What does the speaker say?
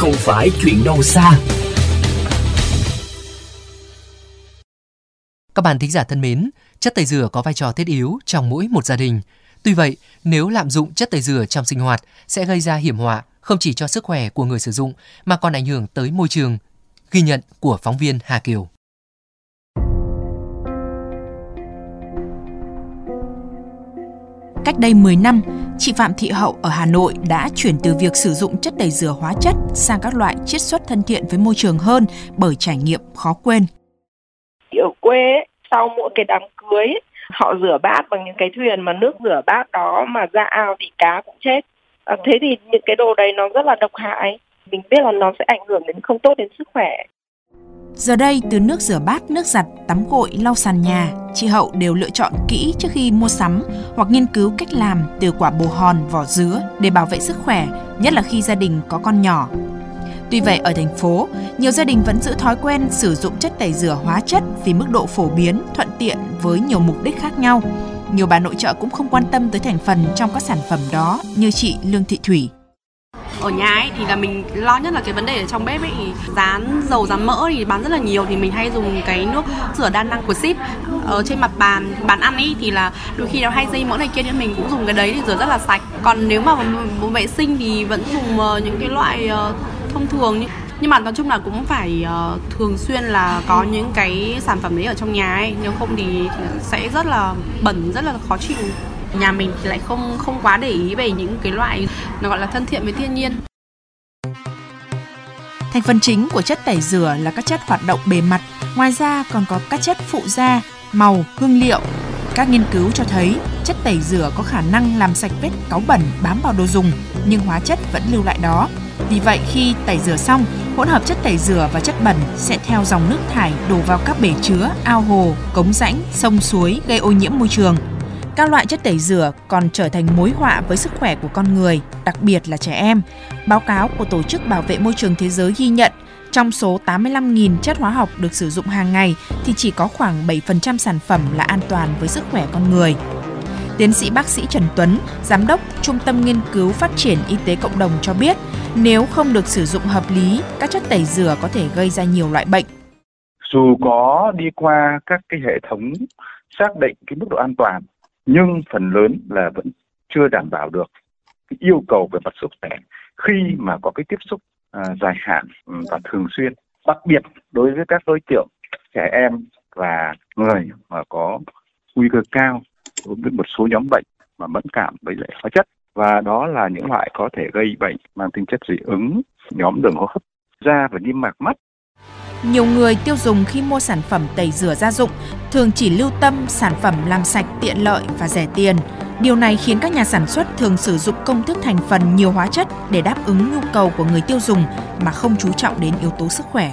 không phải chuyện đâu xa. Các bạn thính giả thân mến, chất tẩy rửa có vai trò thiết yếu trong mỗi một gia đình. Tuy vậy, nếu lạm dụng chất tẩy rửa trong sinh hoạt sẽ gây ra hiểm họa không chỉ cho sức khỏe của người sử dụng mà còn ảnh hưởng tới môi trường. Ghi nhận của phóng viên Hà Kiều. Cách đây 10 năm, chị Phạm Thị Hậu ở Hà Nội đã chuyển từ việc sử dụng chất tẩy rửa hóa chất sang các loại chiết xuất thân thiện với môi trường hơn bởi trải nghiệm khó quên. Ở quê sau mỗi cái đám cưới họ rửa bát bằng những cái thuyền mà nước rửa bát đó mà ra ao thì cá cũng chết. À, thế thì những cái đồ đấy nó rất là độc hại. Mình biết là nó sẽ ảnh hưởng đến không tốt đến sức khỏe. Giờ đây, từ nước rửa bát, nước giặt, tắm gội, lau sàn nhà, chị Hậu đều lựa chọn kỹ trước khi mua sắm hoặc nghiên cứu cách làm từ quả bồ hòn, vỏ dứa để bảo vệ sức khỏe, nhất là khi gia đình có con nhỏ. Tuy vậy, ở thành phố, nhiều gia đình vẫn giữ thói quen sử dụng chất tẩy rửa hóa chất vì mức độ phổ biến, thuận tiện với nhiều mục đích khác nhau. Nhiều bà nội trợ cũng không quan tâm tới thành phần trong các sản phẩm đó như chị Lương Thị Thủy ở nhà ấy thì là mình lo nhất là cái vấn đề ở trong bếp ấy. Dán dầu dán mỡ thì bán rất là nhiều thì mình hay dùng cái nước rửa đa năng của ship ở trên mặt bàn bàn ăn ấy thì là đôi khi nó hay dây mỡ này kia nên mình cũng dùng cái đấy thì rửa rất là sạch. Còn nếu mà vệ sinh thì vẫn dùng ờ, những cái loại ờ, thông thường như nhưng mà nói chung là cũng phải uh, thường xuyên là có những cái sản phẩm đấy ở trong nhà ấy. Nếu không thì sẽ rất là bẩn rất là khó chịu nhà mình thì lại không không quá để ý về những cái loại nó gọi là thân thiện với thiên nhiên Thành phần chính của chất tẩy rửa là các chất hoạt động bề mặt, ngoài ra còn có các chất phụ gia, màu, hương liệu. Các nghiên cứu cho thấy chất tẩy rửa có khả năng làm sạch vết cáu bẩn bám vào đồ dùng, nhưng hóa chất vẫn lưu lại đó. Vì vậy khi tẩy rửa xong, hỗn hợp chất tẩy rửa và chất bẩn sẽ theo dòng nước thải đổ vào các bể chứa, ao hồ, cống rãnh, sông suối gây ô nhiễm môi trường. Các loại chất tẩy rửa còn trở thành mối họa với sức khỏe của con người, đặc biệt là trẻ em. Báo cáo của Tổ chức Bảo vệ Môi trường Thế giới ghi nhận, trong số 85.000 chất hóa học được sử dụng hàng ngày thì chỉ có khoảng 7% sản phẩm là an toàn với sức khỏe con người. Tiến sĩ bác sĩ Trần Tuấn, giám đốc Trung tâm Nghiên cứu Phát triển Y tế Cộng đồng cho biết, nếu không được sử dụng hợp lý, các chất tẩy rửa có thể gây ra nhiều loại bệnh. Dù có đi qua các cái hệ thống xác định cái mức độ an toàn nhưng phần lớn là vẫn chưa đảm bảo được cái yêu cầu về mặt sức khỏe khi mà có cái tiếp xúc à, dài hạn ừ, và thường xuyên đặc biệt đối với các đối tượng trẻ em và người mà có nguy cơ cao đối với một số nhóm bệnh mà mẫn cảm với lại hóa chất. Và đó là những loại có thể gây bệnh mang tính chất dị ứng nhóm đường hô hấp da và niêm mạc mắt nhiều người tiêu dùng khi mua sản phẩm tẩy rửa gia dụng thường chỉ lưu tâm sản phẩm làm sạch, tiện lợi và rẻ tiền. Điều này khiến các nhà sản xuất thường sử dụng công thức thành phần nhiều hóa chất để đáp ứng nhu cầu của người tiêu dùng mà không chú trọng đến yếu tố sức khỏe.